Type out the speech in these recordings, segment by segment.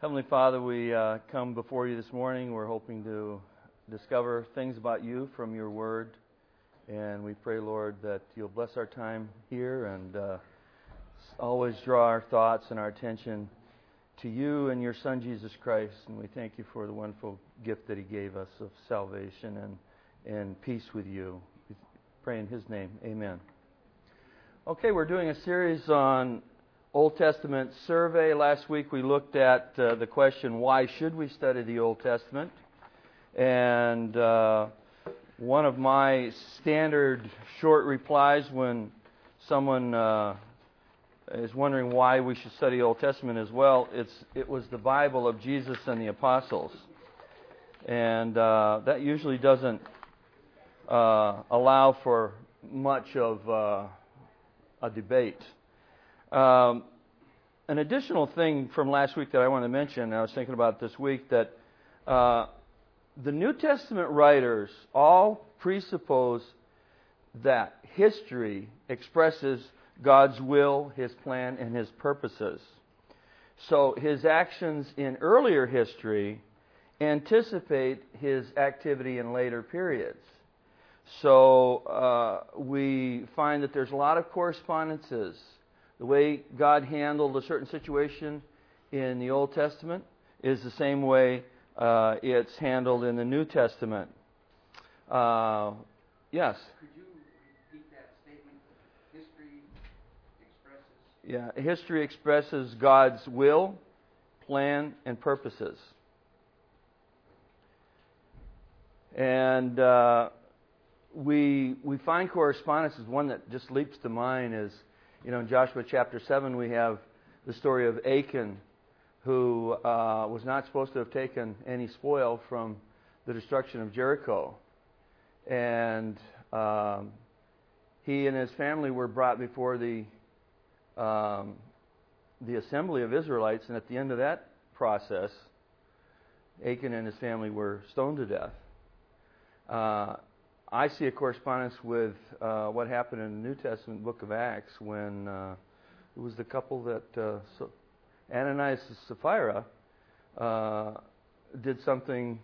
Heavenly Father, we uh, come before you this morning. We're hoping to discover things about you from your word. And we pray, Lord, that you'll bless our time here and uh, always draw our thoughts and our attention to you and your Son, Jesus Christ. And we thank you for the wonderful gift that he gave us of salvation and, and peace with you. We pray in his name. Amen. Okay, we're doing a series on Old Testament survey. Last week we looked at uh, the question, why should we study the Old Testament? And uh, one of my standard short replies when someone uh, is wondering why we should study Old Testament as well, it's, it was the Bible of Jesus and the apostles. And uh, that usually doesn't uh, allow for much of uh, a debate. Um, an additional thing from last week that I want to mention, I was thinking about this week, that uh, the New Testament writers all presuppose that history expresses God's will, His plan, and His purposes. So His actions in earlier history anticipate His activity in later periods. So uh, we find that there's a lot of correspondences the way God handled a certain situation in the Old Testament is the same way uh, it's handled in the New Testament. Uh, yes? Could you repeat that statement? History expresses. Yeah, history expresses God's will, plan, and purposes. And uh, we we find correspondences. One that just leaps to mind is you know, in Joshua chapter 7, we have the story of Achan, who uh, was not supposed to have taken any spoil from the destruction of Jericho. And um, he and his family were brought before the, um, the assembly of Israelites, and at the end of that process, Achan and his family were stoned to death. Uh, I see a correspondence with uh, what happened in the New Testament book of Acts when uh, it was the couple that uh, so Ananias and Sapphira uh, did something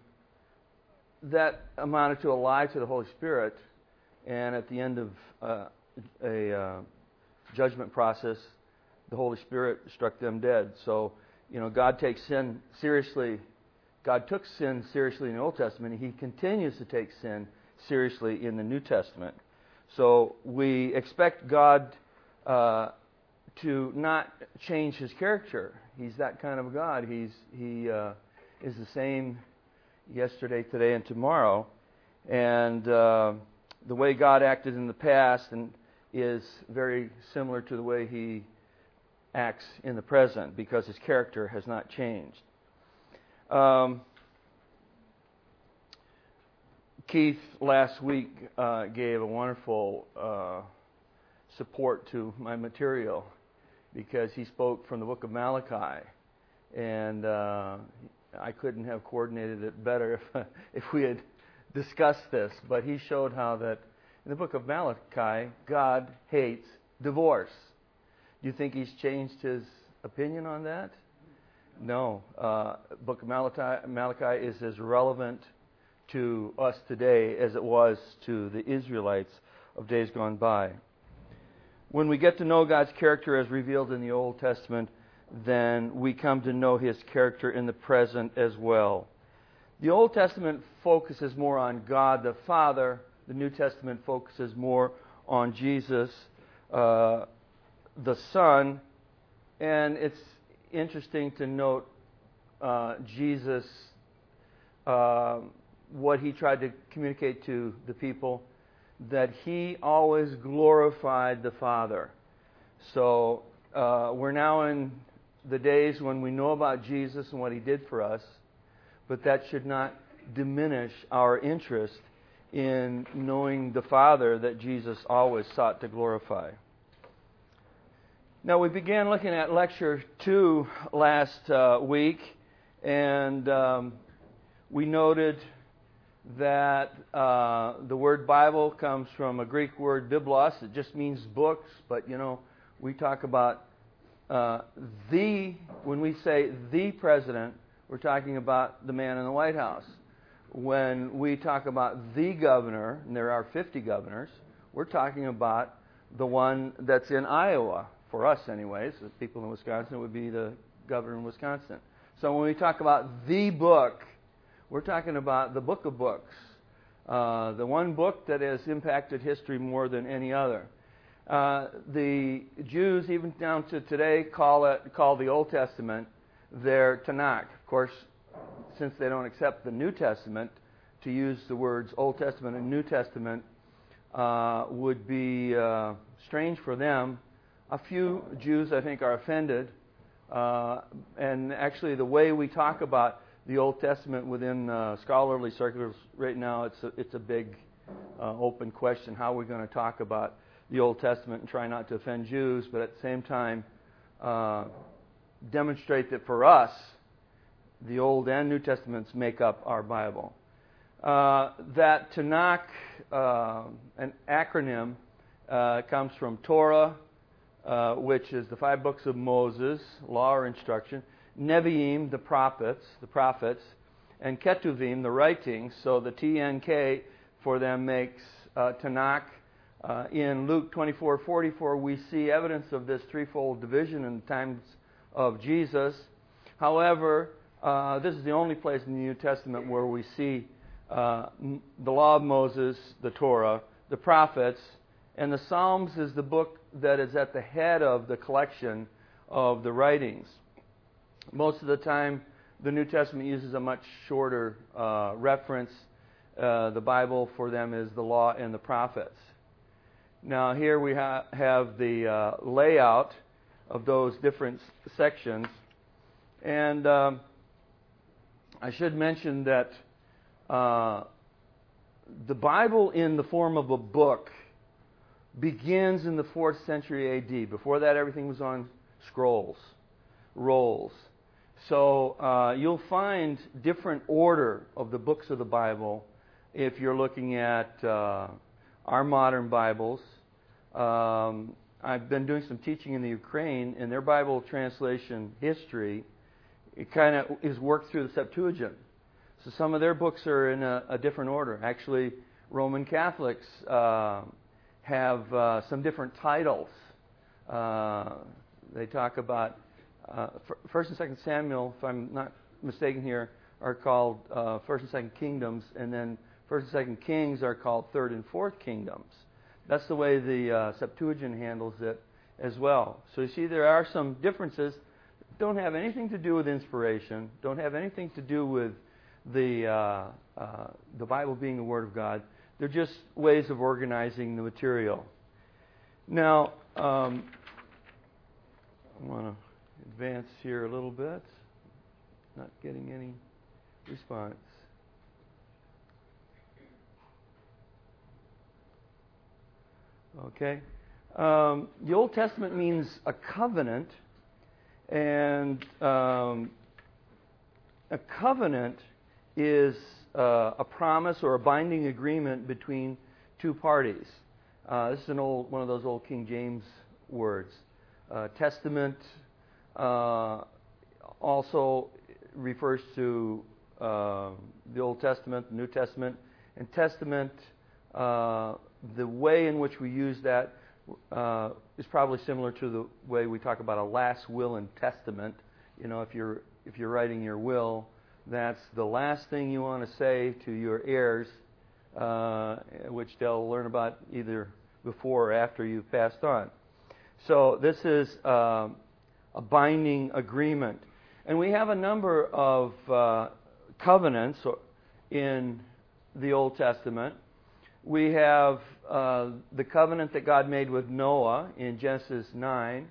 that amounted to a lie to the Holy Spirit, and at the end of uh, a uh, judgment process, the Holy Spirit struck them dead. So, you know, God takes sin seriously. God took sin seriously in the Old Testament. He continues to take sin seriously in the New Testament. So we expect God uh, to not change his character. He's that kind of a God. He's, he uh, is the same yesterday, today, and tomorrow. And uh, the way God acted in the past and is very similar to the way he acts in the present because his character has not changed. Um, Keith last week uh, gave a wonderful uh, support to my material because he spoke from the book of Malachi, and uh, I couldn't have coordinated it better if if we had discussed this. But he showed how that in the book of Malachi, God hates divorce. Do you think he's changed his opinion on that? No. Uh, book of Malachi, Malachi is as relevant to us today as it was to the Israelites of days gone by. When we get to know God's character as revealed in the Old Testament, then we come to know his character in the present as well. The Old Testament focuses more on God the Father, the New Testament focuses more on Jesus uh, the Son, and it's interesting to note uh, Jesus. Uh, what he tried to communicate to the people that he always glorified the Father. So uh, we're now in the days when we know about Jesus and what he did for us, but that should not diminish our interest in knowing the Father that Jesus always sought to glorify. Now, we began looking at lecture two last uh, week, and um, we noted that uh, the word Bible comes from a Greek word biblos. It just means books, but you know, we talk about uh, the, when we say the president, we're talking about the man in the White House. When we talk about the governor, and there are 50 governors, we're talking about the one that's in Iowa, for us, anyways. The people in Wisconsin would be the governor in Wisconsin. So when we talk about the book, we're talking about the book of books, uh, the one book that has impacted history more than any other. Uh, the Jews, even down to today, call it call the Old Testament their Tanakh. Of course, since they don't accept the New Testament, to use the words Old Testament and New Testament uh, would be uh, strange for them. A few Jews, I think, are offended, uh, and actually, the way we talk about the Old Testament within uh, scholarly circles right now, it's a, it's a big uh, open question. How are we going to talk about the Old Testament and try not to offend Jews, but at the same time uh, demonstrate that for us, the Old and New Testaments make up our Bible. Uh, that Tanakh, uh, an acronym, uh, comes from Torah, which is the five books of Moses, law or instruction, Nevi'im, the prophets, the prophets, and Ketuvim, the writings. So the TNK for them makes uh, Tanakh. Uh, in Luke 24:44, we see evidence of this threefold division in the times of Jesus. However, uh, this is the only place in the New Testament where we see uh, the law of Moses, the Torah, the prophets, and the Psalms is the book that is at the head of the collection of the writings. Most of the time, the New Testament uses a much shorter uh, reference. Uh, the Bible for them is the law and the prophets. Now, here we ha- have the uh, layout of those different sections. And um, I should mention that uh, the Bible in the form of a book begins in the 4th century AD. Before that, everything was on scrolls, rolls. So uh, you'll find different order of the books of the Bible if you're looking at uh, our modern Bibles. Um, I've been doing some teaching in the Ukraine, and their Bible translation history it kind of is worked through the Septuagint. So some of their books are in a, a different order. Actually, Roman Catholics uh, have uh, some different titles. Uh, they talk about uh, First and Second Samuel, if I'm not mistaken here, are called uh, First and Second Kingdoms, and then First and Second Kings are called Third and Fourth Kingdoms. That's the way the uh, Septuagint handles it as well. So you see, there are some differences. Don't have anything to do with inspiration. Don't have anything to do with the uh, uh, the Bible being the Word of God. They're just ways of organizing the material. Now, um, I want to advance here a little bit. Not getting any response. Okay. Um, the Old Testament means a covenant, and um, a covenant is uh, a promise or a binding agreement between two parties. Uh, this is an old one of those old King James words. Uh, testament uh, also refers to uh, the Old Testament, the New Testament, and testament. Uh, the way in which we use that uh, is probably similar to the way we talk about a last will and testament. You know, if you're if you're writing your will, that's the last thing you want to say to your heirs, uh, which they'll learn about either before or after you've passed on. So this is uh, a binding agreement, and we have a number of uh, covenants in the Old Testament we have uh, the covenant that God made with Noah in Genesis 9.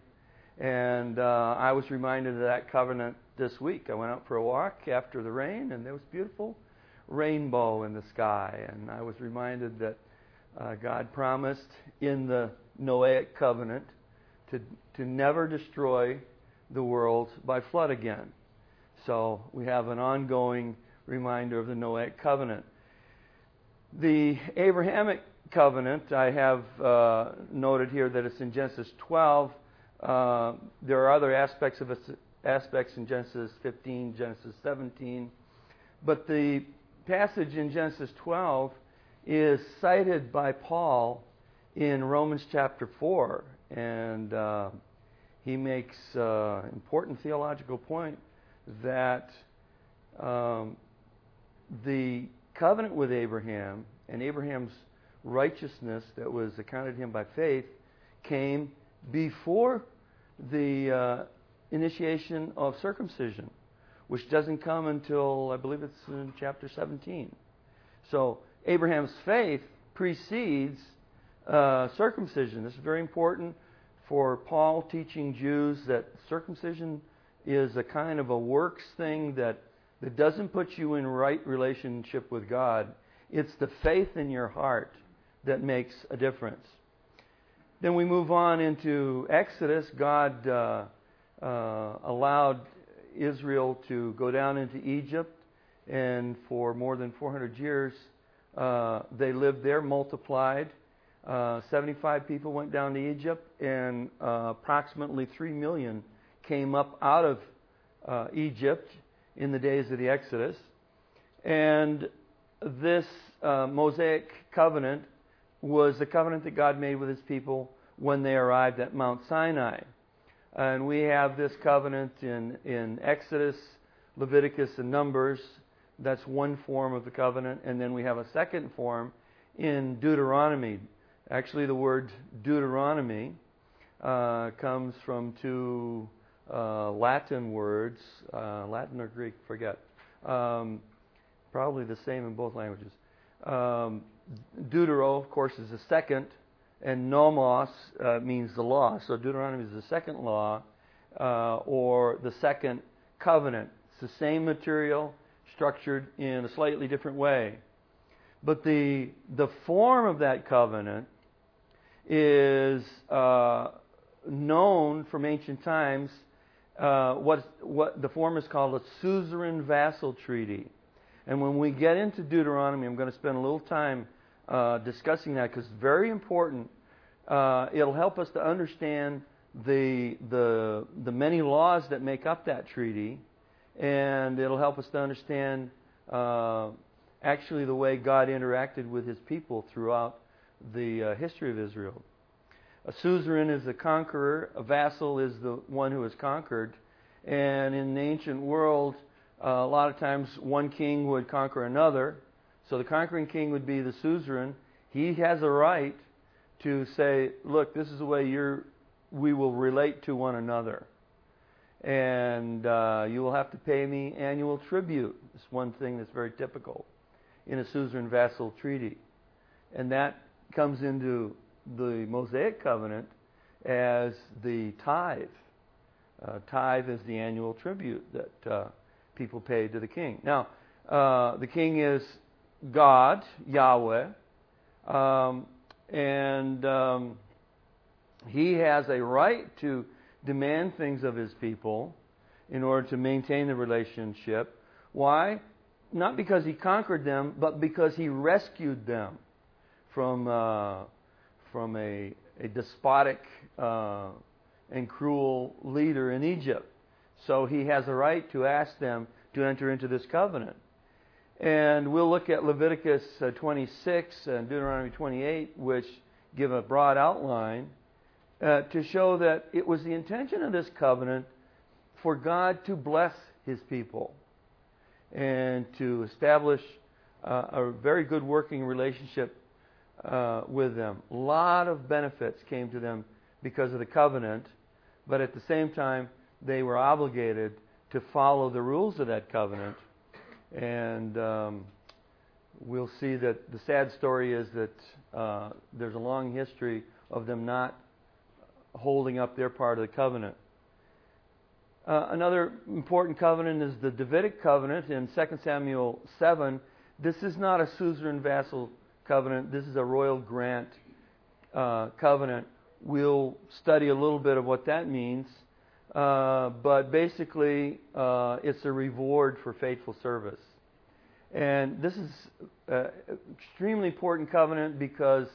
And uh, I was reminded of that covenant this week. I went out for a walk after the rain, and there was beautiful rainbow in the sky. And I was reminded that uh, God promised in the Noahic covenant to, to never destroy the world by flood again. So we have an ongoing reminder of the Noahic covenant. The Abrahamic covenant, I have uh, noted here that it's in Genesis 12. Uh, there are other aspects of it, aspects in Genesis 15, Genesis 17, but the passage in Genesis 12 is cited by Paul in Romans chapter 4, and uh, he makes uh, important theological point that um, the covenant with Abraham and Abraham's righteousness that was accounted him by faith came before the uh, initiation of circumcision, which doesn't come until I believe it's in chapter 17. So Abraham's faith precedes uh, circumcision. This is very important for Paul teaching Jews that circumcision is a kind of a works thing that, that doesn't put you in right relationship with God. It's the faith in your heart that makes a difference. Then we move on into Exodus. God uh, uh, allowed Israel to go down into Egypt, and for more than 400 years, uh, they lived there, multiplied. Uh, 75 people went down to Egypt, and uh, approximately 3 million came up out of uh, Egypt in the days of the Exodus. And this uh, Mosaic covenant was the covenant that God made with his people when they arrived at Mount Sinai. And we have this covenant in, in Exodus, Leviticus, and Numbers. That's one form of the covenant. And then we have a second form in Deuteronomy. Actually, the word Deuteronomy uh, comes from two uh, Latin words, uh, Latin or Greek, forget. Um, probably the same in both languages. Um, Deutero, of course, is the second, and nomos uh, means the law. So Deuteronomy is the second law, uh, or the second covenant. It's the same material, structured in a slightly different way. But the the form of that covenant is uh, known from ancient times. Uh, what what the form is called a suzerain vassal treaty. And when we get into Deuteronomy, I'm going to spend a little time uh, discussing that because it's very important. Uh, it'll help us to understand the, the, the many laws that make up that treaty, and it'll help us to understand uh, actually the way God interacted with his people throughout the uh, history of Israel. A suzerain is the conqueror, a vassal is the one who is conquered, and in the ancient world, uh, a lot of times one king would conquer another. So the conquering king would be the suzerain. He has a right to say, look, this is the way you're, we will relate to one another. And uh, you will have to pay me annual tribute. It's one thing that's very typical in a suzerain vassal treaty. And that comes into the Mosaic covenant as the tithe. Uh, tithe is the annual tribute that uh, people paid to the king. Now, uh, the king is God, Yahweh, um, and um, he has a right to demand things of his people in order to maintain the relationship. Why? Not because he conquered them, but because he rescued them from uh, from a, a despotic uh, and cruel leader in Egypt. So he has a right to ask them to enter into this covenant. And we'll look at Leviticus uh, 26 and Deuteronomy 28, which give a broad outline uh, to show that it was the intention of this covenant for God to bless his people and to establish uh, a very good working relationship uh, with them. A lot of benefits came to them because of the covenant, but at the same time, they were obligated to follow the rules of that covenant. And um, we'll see that the sad story is that uh, there's a long history of them not holding up their part of the covenant. Uh, another important covenant is the Davidic covenant in 2 Samuel 7. This is not a suzerain vassal covenant, this is a royal grant uh, covenant. We'll study a little bit of what that means. Uh, but basically, uh, it's a reward for faithful service. And this is an extremely important covenant because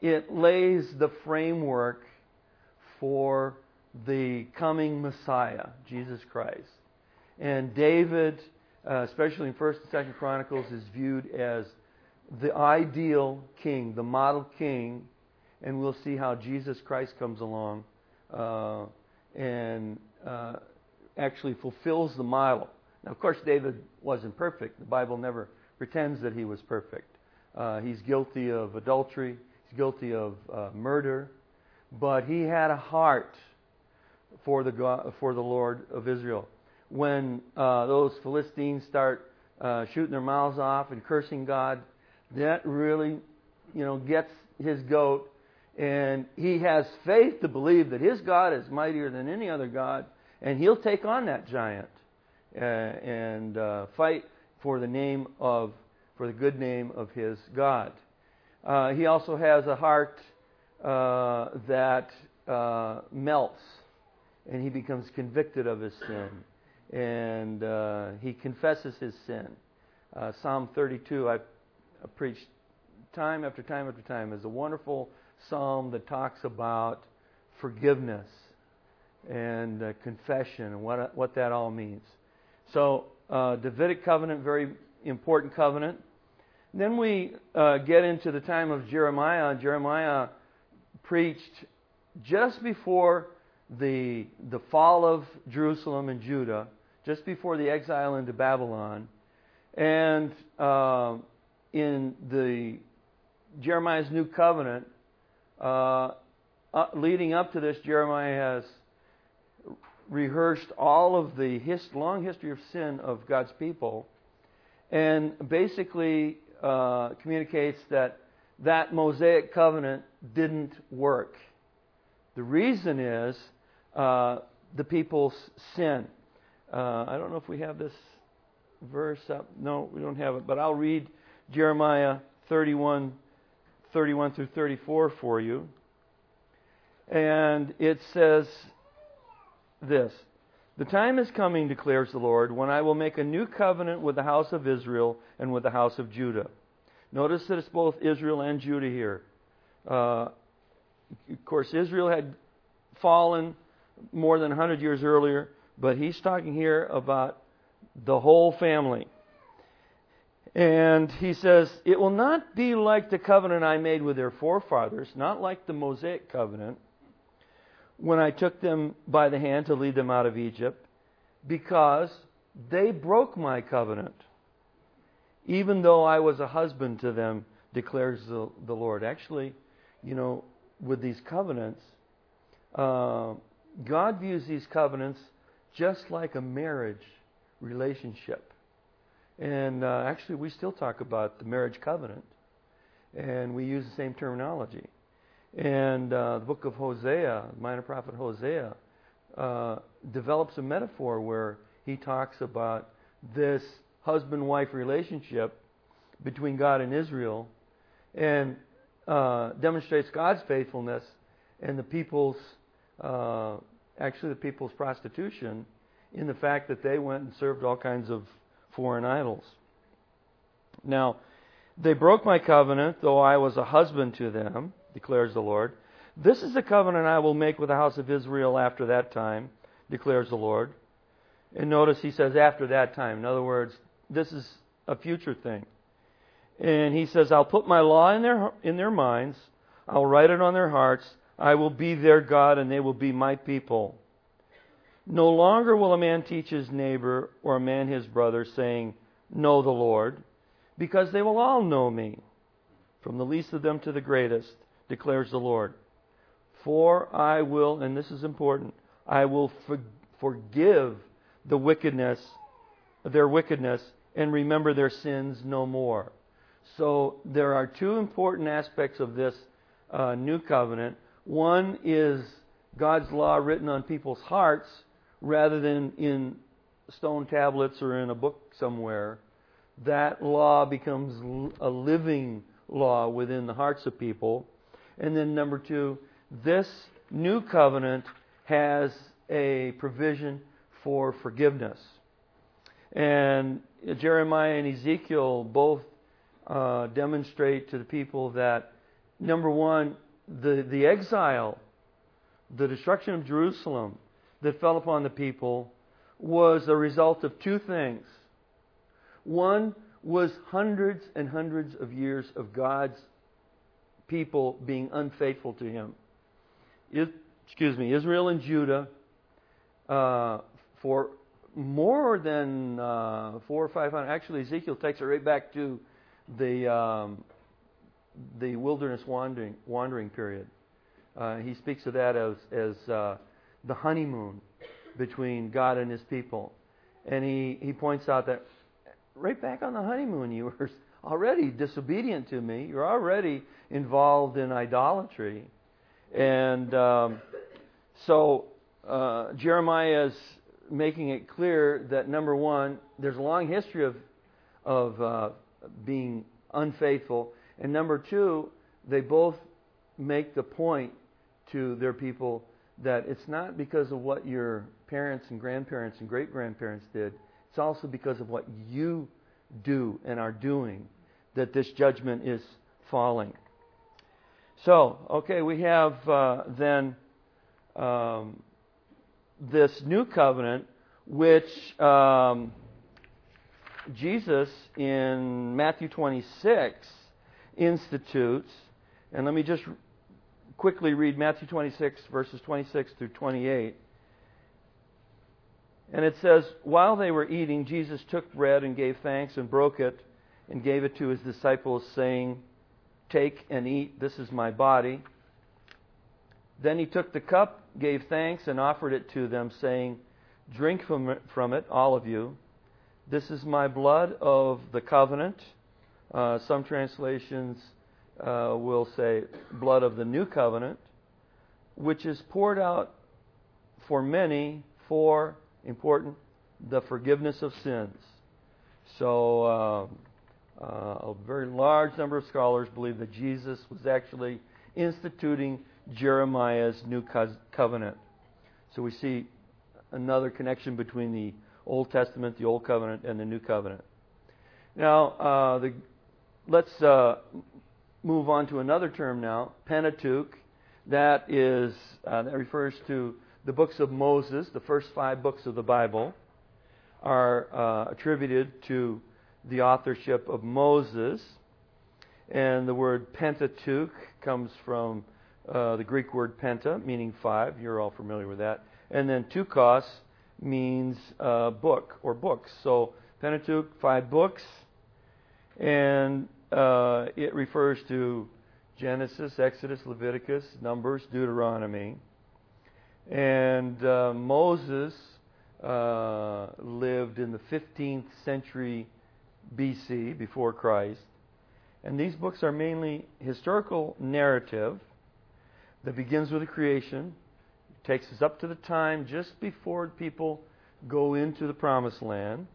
it lays the framework for the coming Messiah, Jesus Christ. And David, uh, especially in 1st and 2nd Chronicles, is viewed as the ideal king, the model king, and we'll see how Jesus Christ comes along uh, and uh, actually fulfills the model. Now, of course, David wasn't perfect. The Bible never pretends that he was perfect. Uh, he's guilty of adultery, he's guilty of uh, murder, but he had a heart for the God, for the Lord of Israel. When uh, those Philistines start uh, shooting their mouths off and cursing God, that really, you know, gets his goat, and he has faith to believe that his God is mightier than any other God, and he'll take on that giant uh, and uh, fight for the name of, for the good name of his God. Uh, he also has a heart uh, that uh, melts, and he becomes convicted of his sin, and uh, he confesses his sin. Psalm 32, I preached time after time after time, is a wonderful psalm that talks about forgiveness and uh, confession and what what that all means. So, uh, Davidic covenant, very important covenant. Then we uh, get into the time of Jeremiah. Jeremiah preached just before the the fall of Jerusalem and Judah, just before the exile into Babylon, and uh, in the Jeremiah's new covenant, uh, uh, leading up to this, Jeremiah has rehearsed all of the his, long history of sin of God's people, and basically uh, communicates that that Mosaic covenant didn't work. The reason is uh, the people's sin. Uh, I don't know if we have this verse up. No, we don't have it, but I'll read Jeremiah 31, 31 through 34 for you. And it says this The time is coming, declares the Lord, when I will make a new covenant with the house of Israel and with the house of Judah. Notice that it's both Israel and Judah here. Uh, of course, Israel had fallen more than 100 years earlier, but he's talking here about the whole family. And he says, It will not be like the covenant I made with their forefathers, not like the Mosaic covenant, when I took them by the hand to lead them out of Egypt, because they broke my covenant, even though I was a husband to them, declares the, the Lord. Actually, you know, with these covenants, uh, God views these covenants just like a marriage relationship. And uh, actually, we still talk about the marriage covenant, and we use the same terminology. And uh, the book of Hosea, the minor prophet Hosea, uh, develops a metaphor where he talks about this husband wife relationship between God and Israel and uh, demonstrates God's faithfulness and the people's, uh, actually, the people's prostitution in the fact that they went and served all kinds of foreign idols. Now, they broke my covenant, though I was a husband to them, declares the Lord. This is the covenant I will make with the house of Israel after that time, declares the Lord. And notice he says after that time. In other words, this is a future thing. And he says, I'll put my law in their, in their minds. I'll write it on their hearts. I will be their God and they will be my people. No longer will a man teach his neighbor or a man his brother, saying, Know the Lord, because they will all know me, from the least of them to the greatest, declares the Lord. For I will, and this is important, I will for, forgive the wickedness, their wickedness, and remember their sins no more. So there are two important aspects of this uh, new covenant. One is God's law written on people's hearts rather than in stone tablets or in a book somewhere, that law becomes a living law within the hearts of people. And then, number two, this new covenant has a provision for forgiveness. And Jeremiah and Ezekiel both uh, demonstrate to the people that, number one, the, the exile the destruction of Jerusalem that fell upon the people was a result of two things. One was hundreds and hundreds of years of God's people being unfaithful to Him. It, excuse me, Israel and Judah, uh, for more than uh, four or five hundred. Actually, Ezekiel takes it right back to the um, the wilderness wandering wandering period. Uh, he speaks of that as as uh, the honeymoon between God and His people, and he he points out that right back on the honeymoon you were already disobedient to me. You're already involved in idolatry, and um, so uh, Jeremiah is making it clear that number one, there's a long history of of uh, being unfaithful, and number two, they both make the point to their people that it's not because of what your parents and grandparents and great grandparents did. It's also because of what you do and are doing that this judgment is falling. So, okay, we have uh, then um, this new covenant, which um, Jesus in Matthew 26 institutes. And let me just quickly read Matthew 26, verses 26 through 28. And it says, While they were eating, Jesus took bread and gave thanks and broke it and gave it to his disciples, saying, Take and eat, this is my body. Then he took the cup, gave thanks, and offered it to them, saying, Drink from it, from it all of you. This is my blood of the covenant. Uh, some translations uh, will say blood of the new covenant, which is poured out for many for, important, the forgiveness of sins. So, uh, uh, a very large number of scholars believe that Jesus was actually instituting Jeremiah's new covenant. So we see another connection between the Old Testament, the Old Covenant, and the New Covenant. Now, uh, the, let's uh, move on to another term now, Pentateuch. That is uh, that refers to the books of Moses. The first five books of the Bible are uh, attributed to the authorship of Moses. And the word Pentateuch comes from uh, the Greek word penta, meaning five. You're all familiar with that. And then teuchos means uh, book or books. So Pentateuch, five books. And uh, it refers to Genesis, Exodus, Leviticus, Numbers, Deuteronomy. And uh, Moses uh, lived in the 15th century BC, before Christ. And these books are mainly historical narrative that begins with the creation, takes us up to the time just before people go into the promised land.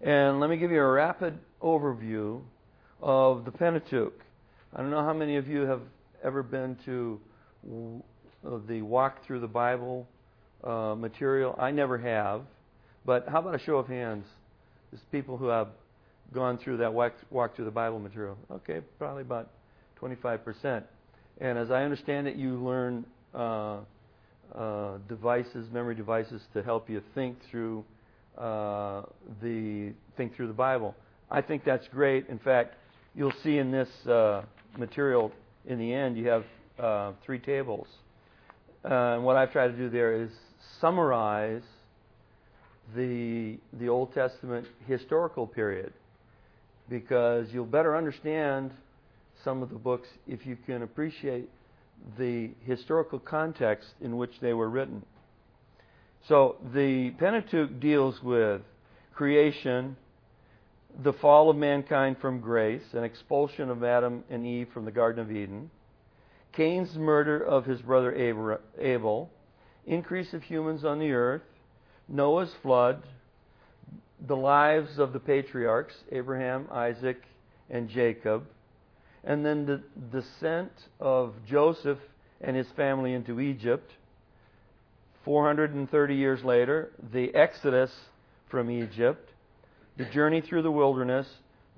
And let me give you a rapid overview of the Pentateuch. I don't know how many of you have ever been to the Walk Through the Bible uh, material. I never have. But how about a show of hands? There's people who have gone through that walk, walk through the Bible material. Okay, probably about 25%. And as I understand it, you learn uh, uh, devices, memory devices, to help you think through uh, the think through the Bible. I think that's great. In fact, you'll see in this uh, material in the end you have uh, three tables, uh, and what I've tried to do there is summarize the the Old Testament historical period because you'll better understand some of the books if you can appreciate the historical context in which they were written. So the Pentateuch deals with creation, the fall of mankind from grace, an expulsion of Adam and Eve from the Garden of Eden, Cain's murder of his brother Abel, increase of humans on the earth, Noah's flood, the lives of the patriarchs, Abraham, Isaac, and Jacob, and then the descent of Joseph and his family into Egypt. 430 years later, the exodus from Egypt, the journey through the wilderness,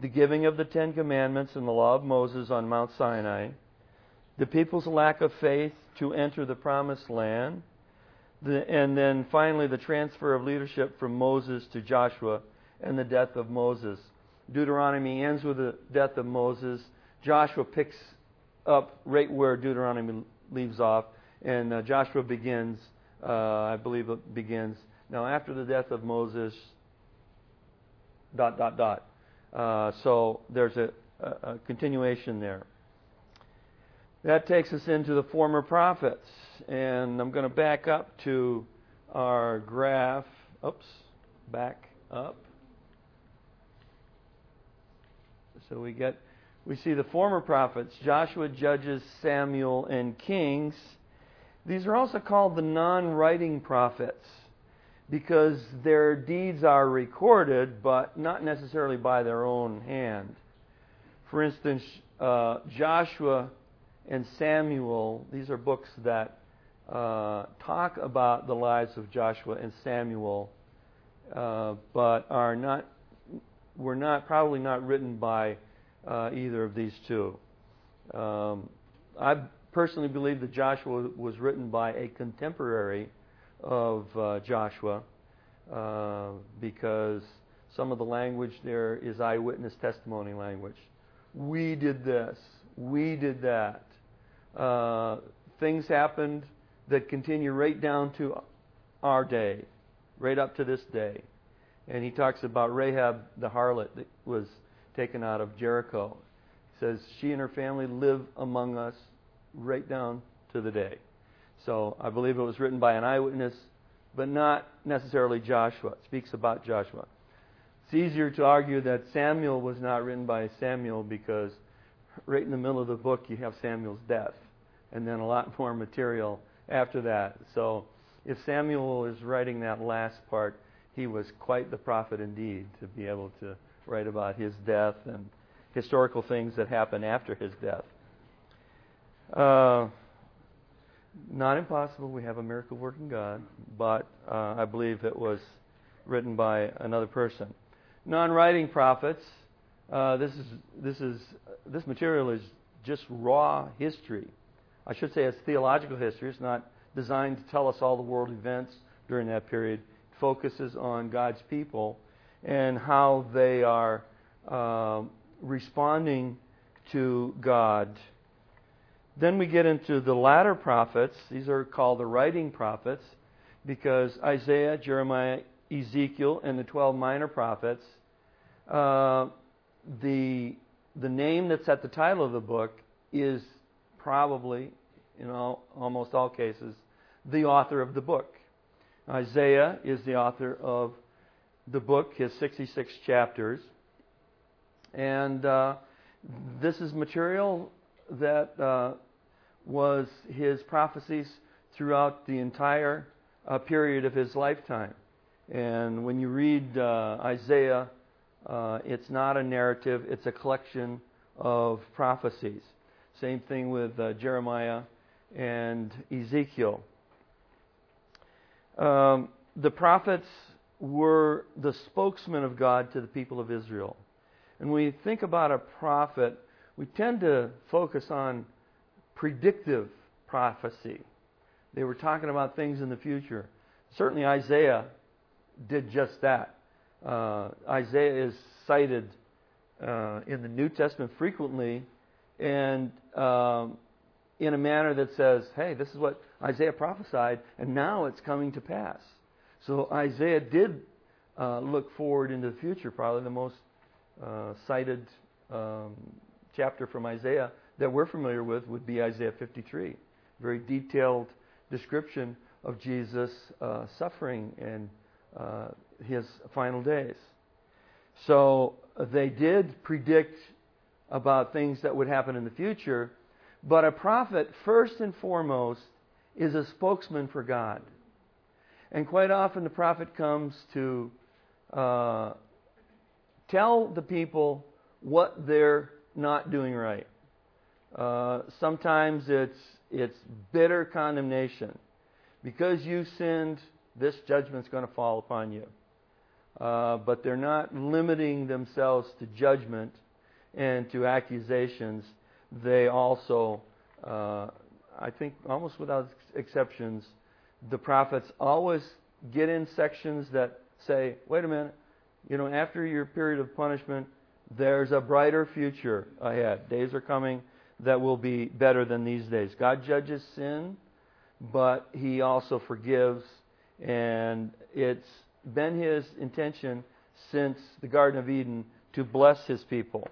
the giving of the Ten Commandments and the law of Moses on Mount Sinai, the people's lack of faith to enter the promised land, the, and then finally the transfer of leadership from Moses to Joshua and the death of Moses. Deuteronomy ends with the death of Moses. Joshua picks up right where Deuteronomy leaves off, and uh, Joshua begins, uh, I believe it begins. Now, after the death of Moses, dot, dot, dot. Uh, so there's a, a, a continuation there. That takes us into the former prophets. And I'm going to back up to our graph. Oops, back up. So we get we see the former prophets, Joshua, Judges, Samuel, and Kings. These are also called the non-writing prophets because their deeds are recorded, but not necessarily by their own hand. For instance, uh, Joshua and Samuel, these are books that uh, talk about the lives of Joshua and Samuel, uh, but are not were not probably not written by uh, either of these two. Um, I personally believe that Joshua was written by a contemporary of uh, Joshua uh, because some of the language there is eyewitness testimony language. We did this. We did that. Uh, things happened that continue right down to our day, right up to this day. And he talks about Rahab the harlot that was taken out of Jericho. He says she and her family live among us right down to the day. So I believe it was written by an eyewitness, but not necessarily Joshua. It speaks about Joshua. It's easier to argue that Samuel was not written by Samuel because right in the middle of the book you have Samuel's death, and then a lot more material after that. So if Samuel is writing that last part, he was quite the prophet indeed to be able to write about his death and historical things that happened after his death. Uh, not impossible. We have a miracle working God, but uh, I believe it was written by another person. Non-writing prophets. Uh, this is this is this material is just raw history. I should say it's theological history. It's not designed to tell us all the world events during that period. It focuses on God's people and how they are uh, responding to God. Then we get into the latter prophets. These are called the writing prophets because Isaiah, Jeremiah, Ezekiel, and the 12 minor prophets, uh, the, the name that's at the title of the book is probably, in all, almost all cases, the author of the book. Isaiah is the author of the book, his 66 chapters. And uh, this is material that uh, was his prophecies throughout the entire uh, period of his lifetime. And when you read uh, Isaiah, uh, it's not a narrative, it's a collection of prophecies. Same thing with uh, Jeremiah and Ezekiel. Um, the prophets were the spokesman of God to the people of Israel. And when we think about a prophet, we tend to focus on predictive prophecy. They were talking about things in the future. Certainly, Isaiah did just that. Uh, Isaiah is cited uh, in the New Testament frequently, and um, in a manner that says, "Hey, this is what Isaiah prophesied, and now it's coming to pass." So Isaiah did uh, look forward into the future. Probably the most uh, cited um, chapter from Isaiah that we're familiar with would be Isaiah 53. Very detailed description of Jesus' uh, suffering and uh, his final days. So uh, they did predict about things that would happen in the future, but a prophet, first and foremost, is a spokesman for God. And quite often the prophet comes to uh, tell the people what they're not doing right. Uh, sometimes it's it's bitter condemnation. Because you sinned, this judgment's going to fall upon you. Uh, but they're not limiting themselves to judgment and to accusations. They also uh, I think almost without exceptions, the prophets always get in sections that say, wait a minute, you know, after your period of punishment, there's a brighter future ahead. Days are coming that will be better than these days. God judges sin, but He also forgives, and it's been His intention since the Garden of Eden to bless His people.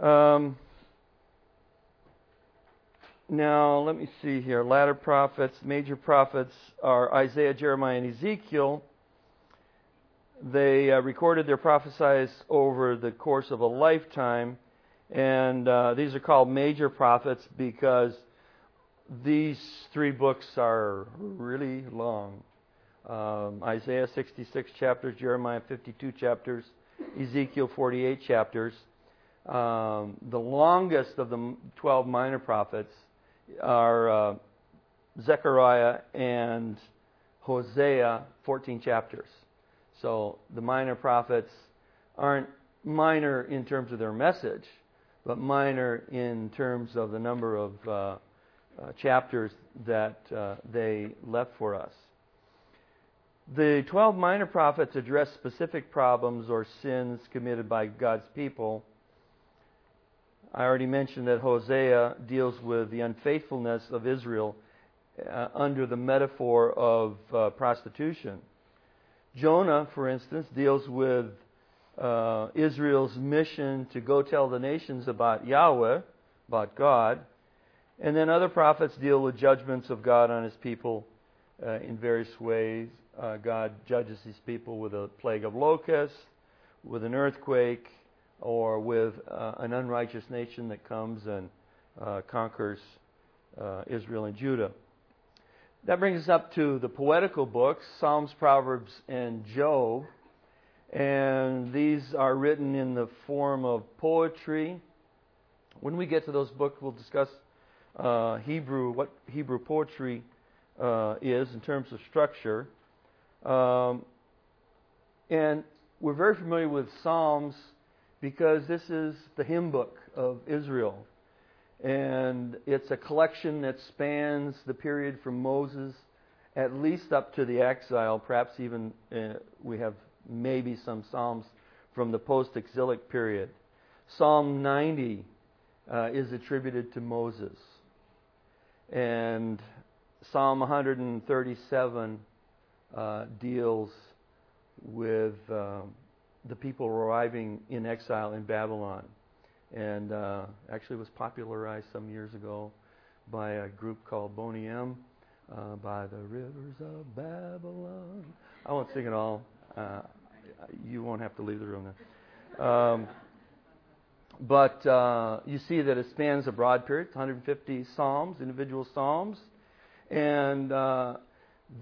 Um, now, let me see here. Latter prophets, major prophets are Isaiah, Jeremiah, and Ezekiel. They uh, recorded their prophecies over the course of a lifetime, and uh, these are called major prophets because these three books are really long. Um, Isaiah 66 chapters, Jeremiah 52 chapters, Ezekiel 48 chapters. Um, the longest of the 12 minor prophets are uh, Zechariah and Hosea, 14 chapters. So the minor prophets aren't minor in terms of their message, but minor in terms of the number of uh, uh, chapters that uh, they left for us. The 12 minor prophets address specific problems or sins committed by God's people I already mentioned that Hosea deals with the unfaithfulness of Israel uh, under the metaphor of uh, prostitution. Jonah, for instance, deals with uh, Israel's mission to go tell the nations about Yahweh, about God. And then other prophets deal with judgments of God on his people uh, in various ways. Uh, God judges his people with a plague of locusts, with an earthquake, or with uh, an unrighteous nation that comes and uh, conquers Israel and Judah. That brings us up to the poetical books Psalms, Proverbs, and Job. And these are written in the form of poetry. When we get to those books, we'll discuss uh, Hebrew, what Hebrew poetry uh, is in terms of structure. Um, and we're very familiar with Psalms because this is the hymn book of Israel. And it's a collection that spans the period from Moses at least up to the exile, perhaps even uh, we have maybe some Psalms from the post exilic period. Psalm 90 uh, is attributed to Moses. And Psalm 137 uh, deals with. Um, the people arriving in exile in Babylon. And uh, actually was popularized some years ago by a group called Boney M. Uh, by the rivers of Babylon. I won't sing it all. You won't have to leave the room then. Um, but uh, you see that it spans a broad period 150 psalms, individual psalms. And uh,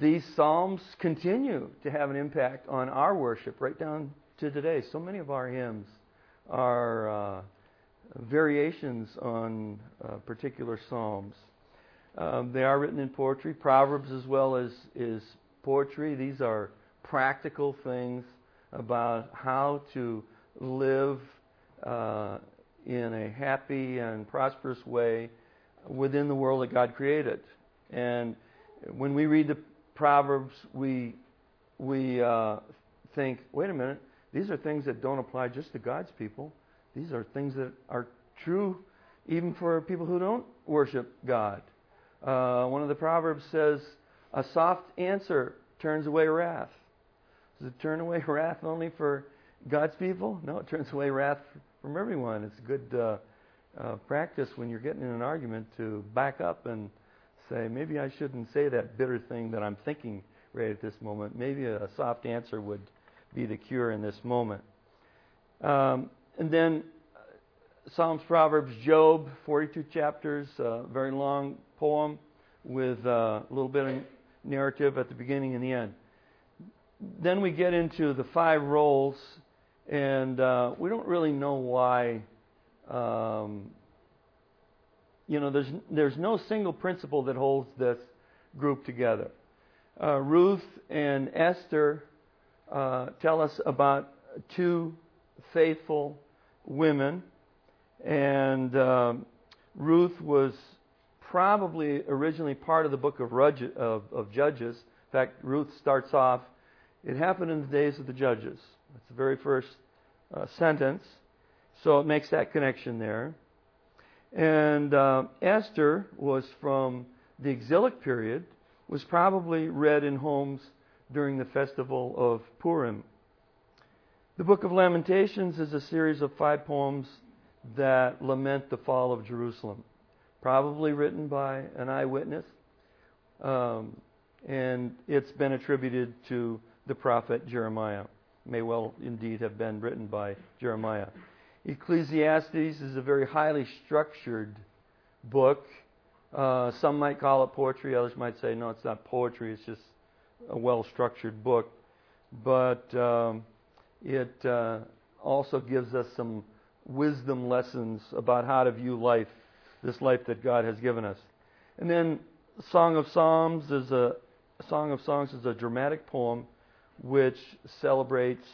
these psalms continue to have an impact on our worship right down to today. So many of our hymns are uh, variations on uh, particular psalms. Um, they are written in poetry. Proverbs, as well as is poetry. These are practical things about how to live uh, in a happy and prosperous way within the world that God created. And when we read the Proverbs, we we uh, think, wait a minute, these are things that don't apply just to God's people. These are things that are true even for people who don't worship God. Uh, one of the Proverbs says, A soft answer turns away wrath. Does it turn away wrath only for God's people? No, it turns away wrath from everyone. It's good uh, uh, practice when you're getting in an argument to back up and say, maybe I shouldn't say that bitter thing that I'm thinking right at this moment. Maybe a soft answer would be the cure in this moment. Um, and then uh, Psalms, Proverbs, Job, 42 chapters, uh, very long poem with uh, a little bit of narrative at the beginning and the end. Then we get into the five rolls, and uh, we don't really know why. Um, you know, there's there's no single principle that holds this group together. Uh, Ruth and Esther uh, tell us about two faithful women. And um, Ruth was probably originally part of the book of, Rudge, of, of Judges. In fact, Ruth starts off, it happened in the days of the Judges. That's the very first uh, sentence. So it makes that connection there. And uh, Esther was from the exilic period, was probably read in homes during the festival of Purim. The Book of Lamentations is a series of five poems that lament the fall of Jerusalem, probably written by an eyewitness, um, and it's been attributed to the prophet Jeremiah. May well indeed have been written by Jeremiah. Ecclesiastes is a very highly structured book. Uh, some might call it poetry, others might say, no, it's not poetry, it's just a well structured book. But um, it uh, also gives us some wisdom lessons about how to view life, this life that God has given us. And then Song of Psalms is a Song of Songs is a dramatic poem which celebrates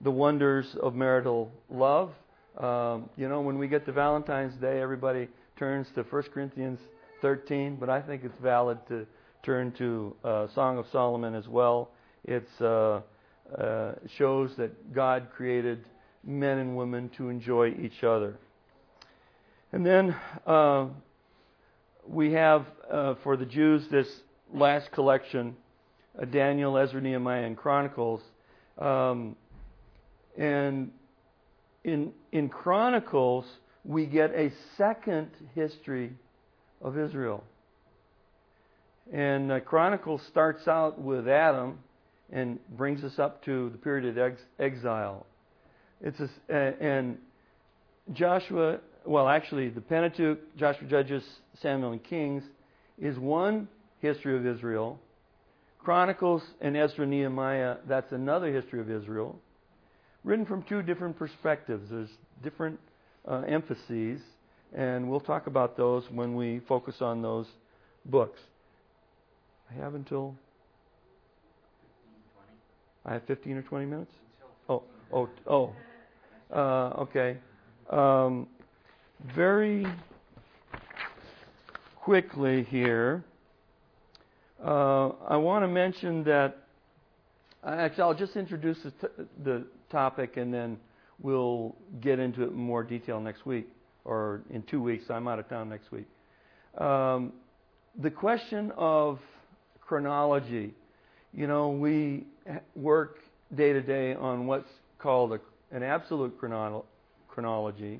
the wonders of marital love. Um, you know, when we get to Valentine's Day, everybody turns to 1 Corinthians 13, but I think it's valid to turn to uh, Song of Solomon as well. It uh, uh, shows that God created men and women to enjoy each other. And then uh, we have uh, for the Jews this last collection Daniel, Ezra, Nehemiah, and Chronicles. Um, and in, in Chronicles, we get a second history of Israel. And uh, Chronicles starts out with Adam and brings us up to the period of ex- exile. It's a, and Joshua, well, actually, the Pentateuch, Joshua, Judges, Samuel, and Kings is one history of Israel. Chronicles and Ezra, Nehemiah, that's another history of Israel, written from two different perspectives. There's different uh, emphases, and we'll talk about those when we focus on those books. I have until. I have 15 or 20 minutes? Oh, oh, oh. Uh, okay. Um, very quickly here, uh, I want to mention that. Actually, I'll just introduce the, t- the topic and then we'll get into it in more detail next week or in two weeks. I'm out of town next week. Um, the question of chronology. You know, we work day to day on what's called a an absolute chronolo- chronology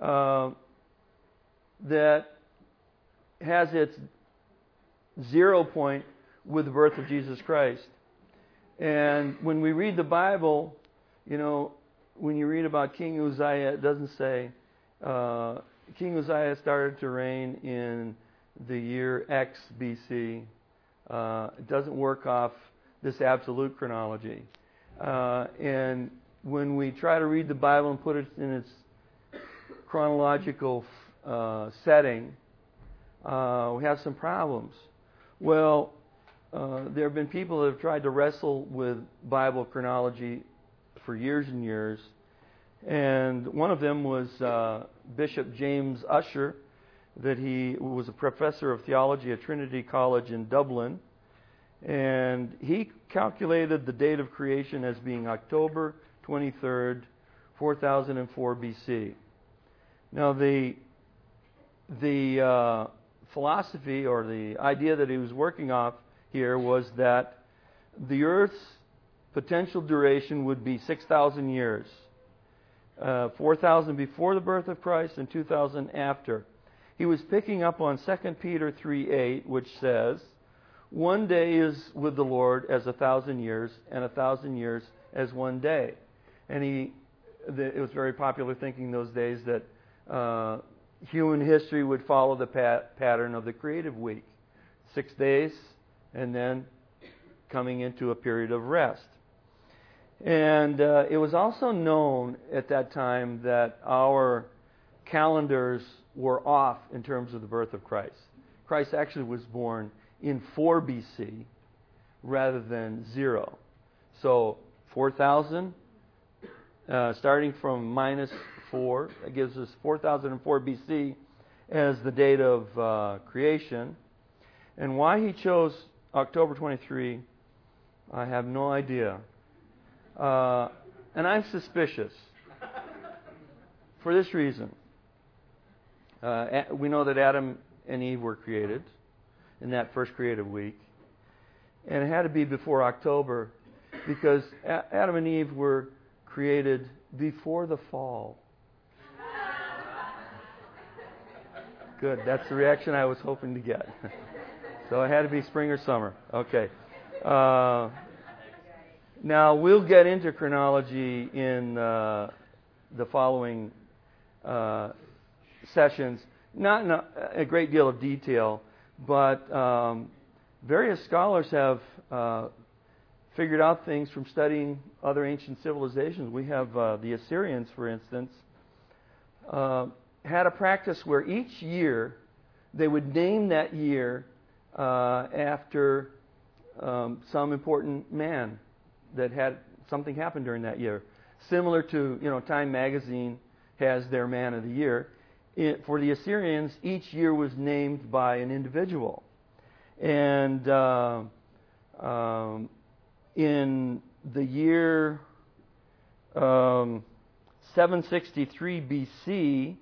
uh, that has its zero point with the birth of Jesus Christ. And when we read the Bible, you know, when you read about King Uzziah, it doesn't say uh, King Uzziah started to reign in the year X BC. Uh, it doesn't work off this absolute chronology. Uh, and when we try to read the Bible and put it in its chronological uh, setting, uh, we have some problems. Well, uh, there have been people that have tried to wrestle with Bible chronology for years and years, and one of them was uh, Bishop James Ussher, that he was a professor of theology at Trinity College in Dublin, and he calculated the date of creation as being October 23rd, 4004 BC. Now, the, the uh, philosophy or the idea that he was working off here was that the Earth's potential duration would be 6,000 years. Uh, 4,000 before the birth of Christ and 2,000 after. He was picking up on 2 Peter 3:8, which says, "One day is with the Lord as a thousand years, and a thousand years as one day." And he, the, it was very popular thinking those days that uh, human history would follow the pat- pattern of the creative week six days, and then coming into a period of rest. And uh, it was also known at that time that our calendars were off in terms of the birth of Christ. Christ actually was born in 4 BC rather than 0. So 4,000 uh, starting from minus 4. That gives us 4004 BC. as the date of uh, creation. And why he chose October 23, I have no idea. Uh, and I'm suspicious for this reason. Uh, we know that Adam and Eve were created in that first creative week. And it had to be before October because Adam and Eve were created before the fall. Good. That's the reaction I was hoping to get. so it had to be spring or summer. Okay. Uh, now we'll get into chronology in uh, the following uh, sessions, not in a, a, great deal of detail, but um, various scholars have uh, figured out things from studying other ancient civilizations. We have uh, the Assyrians, for instance, uh, had a practice where each year they would name that year uh, after um, some important man that had something happen during that year. Similar to, you know, Time magazine has their man of the year. It, for the Assyrians, each year was named by an individual. And uh, um, in the year um, 763 BC,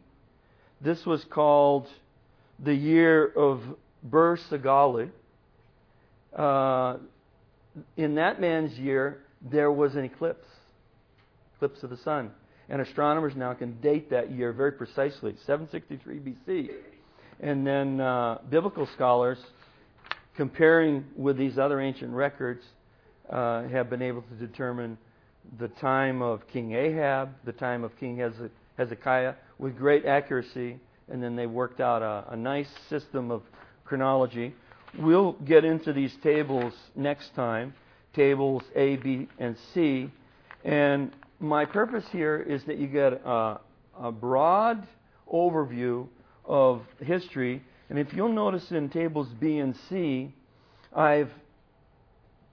this was called the year of Bur Sagali. Uh, in that man's year, there was an eclipse, eclipse of the sun. And astronomers now can date that year very precisely, 763 BC. And then uh, biblical scholars, comparing with these other ancient records, uh, have been able to determine the time of King Ahab, the time of King Hezekiah, with great accuracy. And then they worked out a, a nice system of chronology. We'll get into these tables next time tables A, B, and C. And my purpose here is that you get a, a broad overview of history. And if you'll notice in tables B and C, I've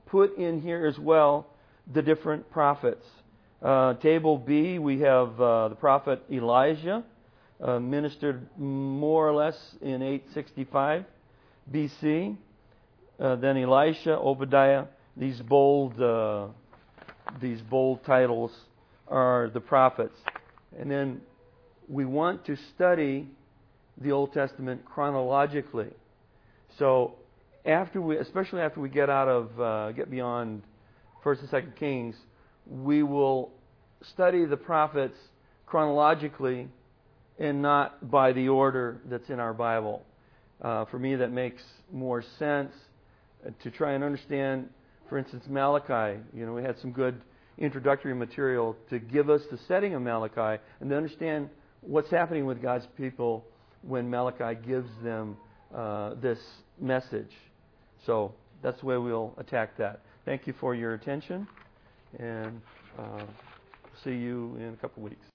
put in here as well the different prophets. Uh, table B, we have uh, the prophet Elijah, uh, ministered more or less in 865 BC. Uh, then Elisha, Obadiah, these bold, uh, these bold titles are the prophets. And then we want to study the Old Testament chronologically. So after we, especially after we get out of, get beyond First and Second Kings, we will study the prophets chronologically and not by the order that's in our Bible. Uh, for me, that makes more sense to try and understand for instance, Malachi, you know, we had some good introductory material to give us the setting of Malachi and to understand what's happening with God's people when Malachi gives them uh, this message. So that's the way we'll attack that. Thank you for your attention, and uh, see you in a couple weeks.